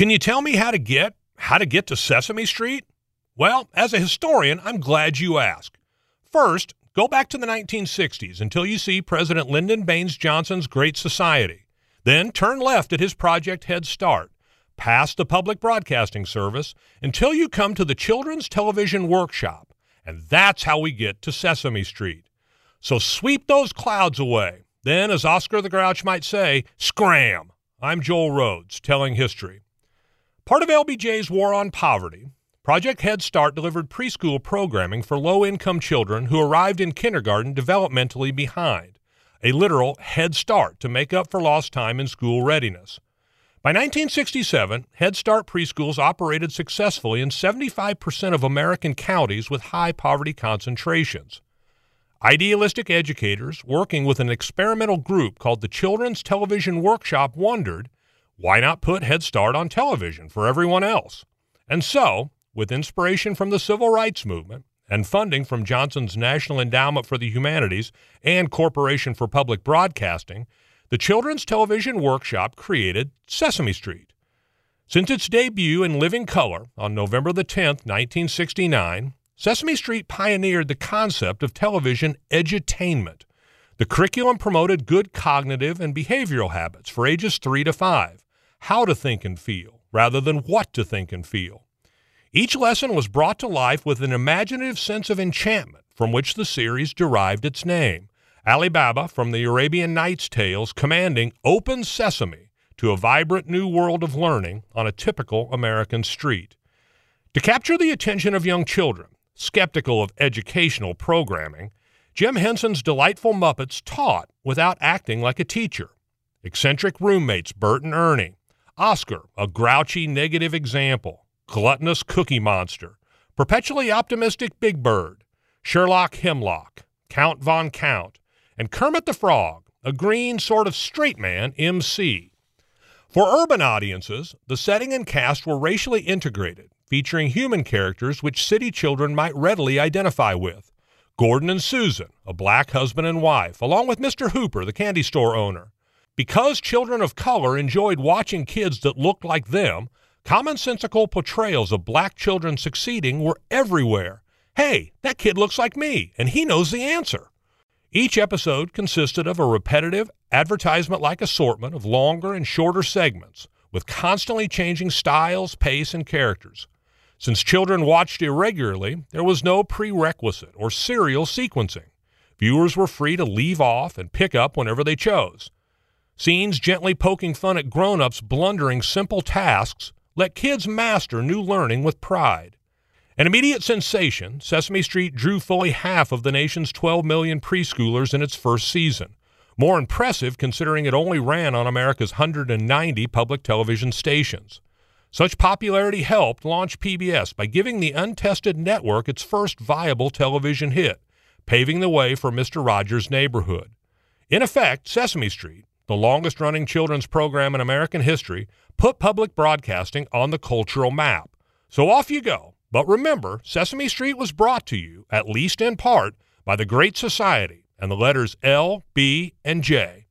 Can you tell me how to get how to get to Sesame Street? Well, as a historian, I'm glad you asked. First, go back to the 1960s until you see President Lyndon Baines Johnson's Great Society. Then turn left at his project Head Start, past the Public Broadcasting Service until you come to the Children's Television Workshop. And that's how we get to Sesame Street. So sweep those clouds away. Then, as Oscar the Grouch might say, scram. I'm Joel Rhodes, telling history. Part of LBJ's war on poverty, Project Head Start delivered preschool programming for low income children who arrived in kindergarten developmentally behind, a literal head start to make up for lost time in school readiness. By 1967, Head Start preschools operated successfully in 75% of American counties with high poverty concentrations. Idealistic educators working with an experimental group called the Children's Television Workshop wondered why not put Head Start on television for everyone else? And so, with inspiration from the civil rights movement and funding from Johnson's National Endowment for the Humanities and Corporation for Public Broadcasting, the Children's Television Workshop created Sesame Street. Since its debut in living color on November the 10th, 1969, Sesame Street pioneered the concept of television edutainment. The curriculum promoted good cognitive and behavioral habits for ages 3 to 5, how to think and feel, rather than what to think and feel. Each lesson was brought to life with an imaginative sense of enchantment from which the series derived its name. Ali Baba from the Arabian Nights tales commanding open sesame to a vibrant new world of learning on a typical American street. To capture the attention of young children, skeptical of educational programming, Jim Henson's delightful Muppets taught without acting like a teacher. Eccentric roommates Bert and Ernie, Oscar, a grouchy negative example, gluttonous cookie monster, perpetually optimistic Big Bird, Sherlock Hemlock, Count Von Count, and Kermit the Frog, a green sort of straight man MC. For urban audiences, the setting and cast were racially integrated featuring human characters which city children might readily identify with. Gordon and Susan, a black husband and wife, along with Mr. Hooper, the candy store owner. Because children of color enjoyed watching kids that looked like them, commonsensical portrayals of black children succeeding were everywhere. Hey, that kid looks like me, and he knows the answer. Each episode consisted of a repetitive, advertisement like assortment of longer and shorter segments, with constantly changing styles, pace, and characters. Since children watched irregularly, there was no prerequisite or serial sequencing. Viewers were free to leave off and pick up whenever they chose. Scenes gently poking fun at grown ups blundering simple tasks let kids master new learning with pride. An immediate sensation, Sesame Street drew fully half of the nation's 12 million preschoolers in its first season. More impressive considering it only ran on America's 190 public television stations. Such popularity helped launch PBS by giving the untested network its first viable television hit, paving the way for Mr. Rogers' Neighborhood. In effect, Sesame Street, the longest running children's program in American history, put public broadcasting on the cultural map. So off you go. But remember, Sesame Street was brought to you, at least in part, by the Great Society and the letters L, B, and J.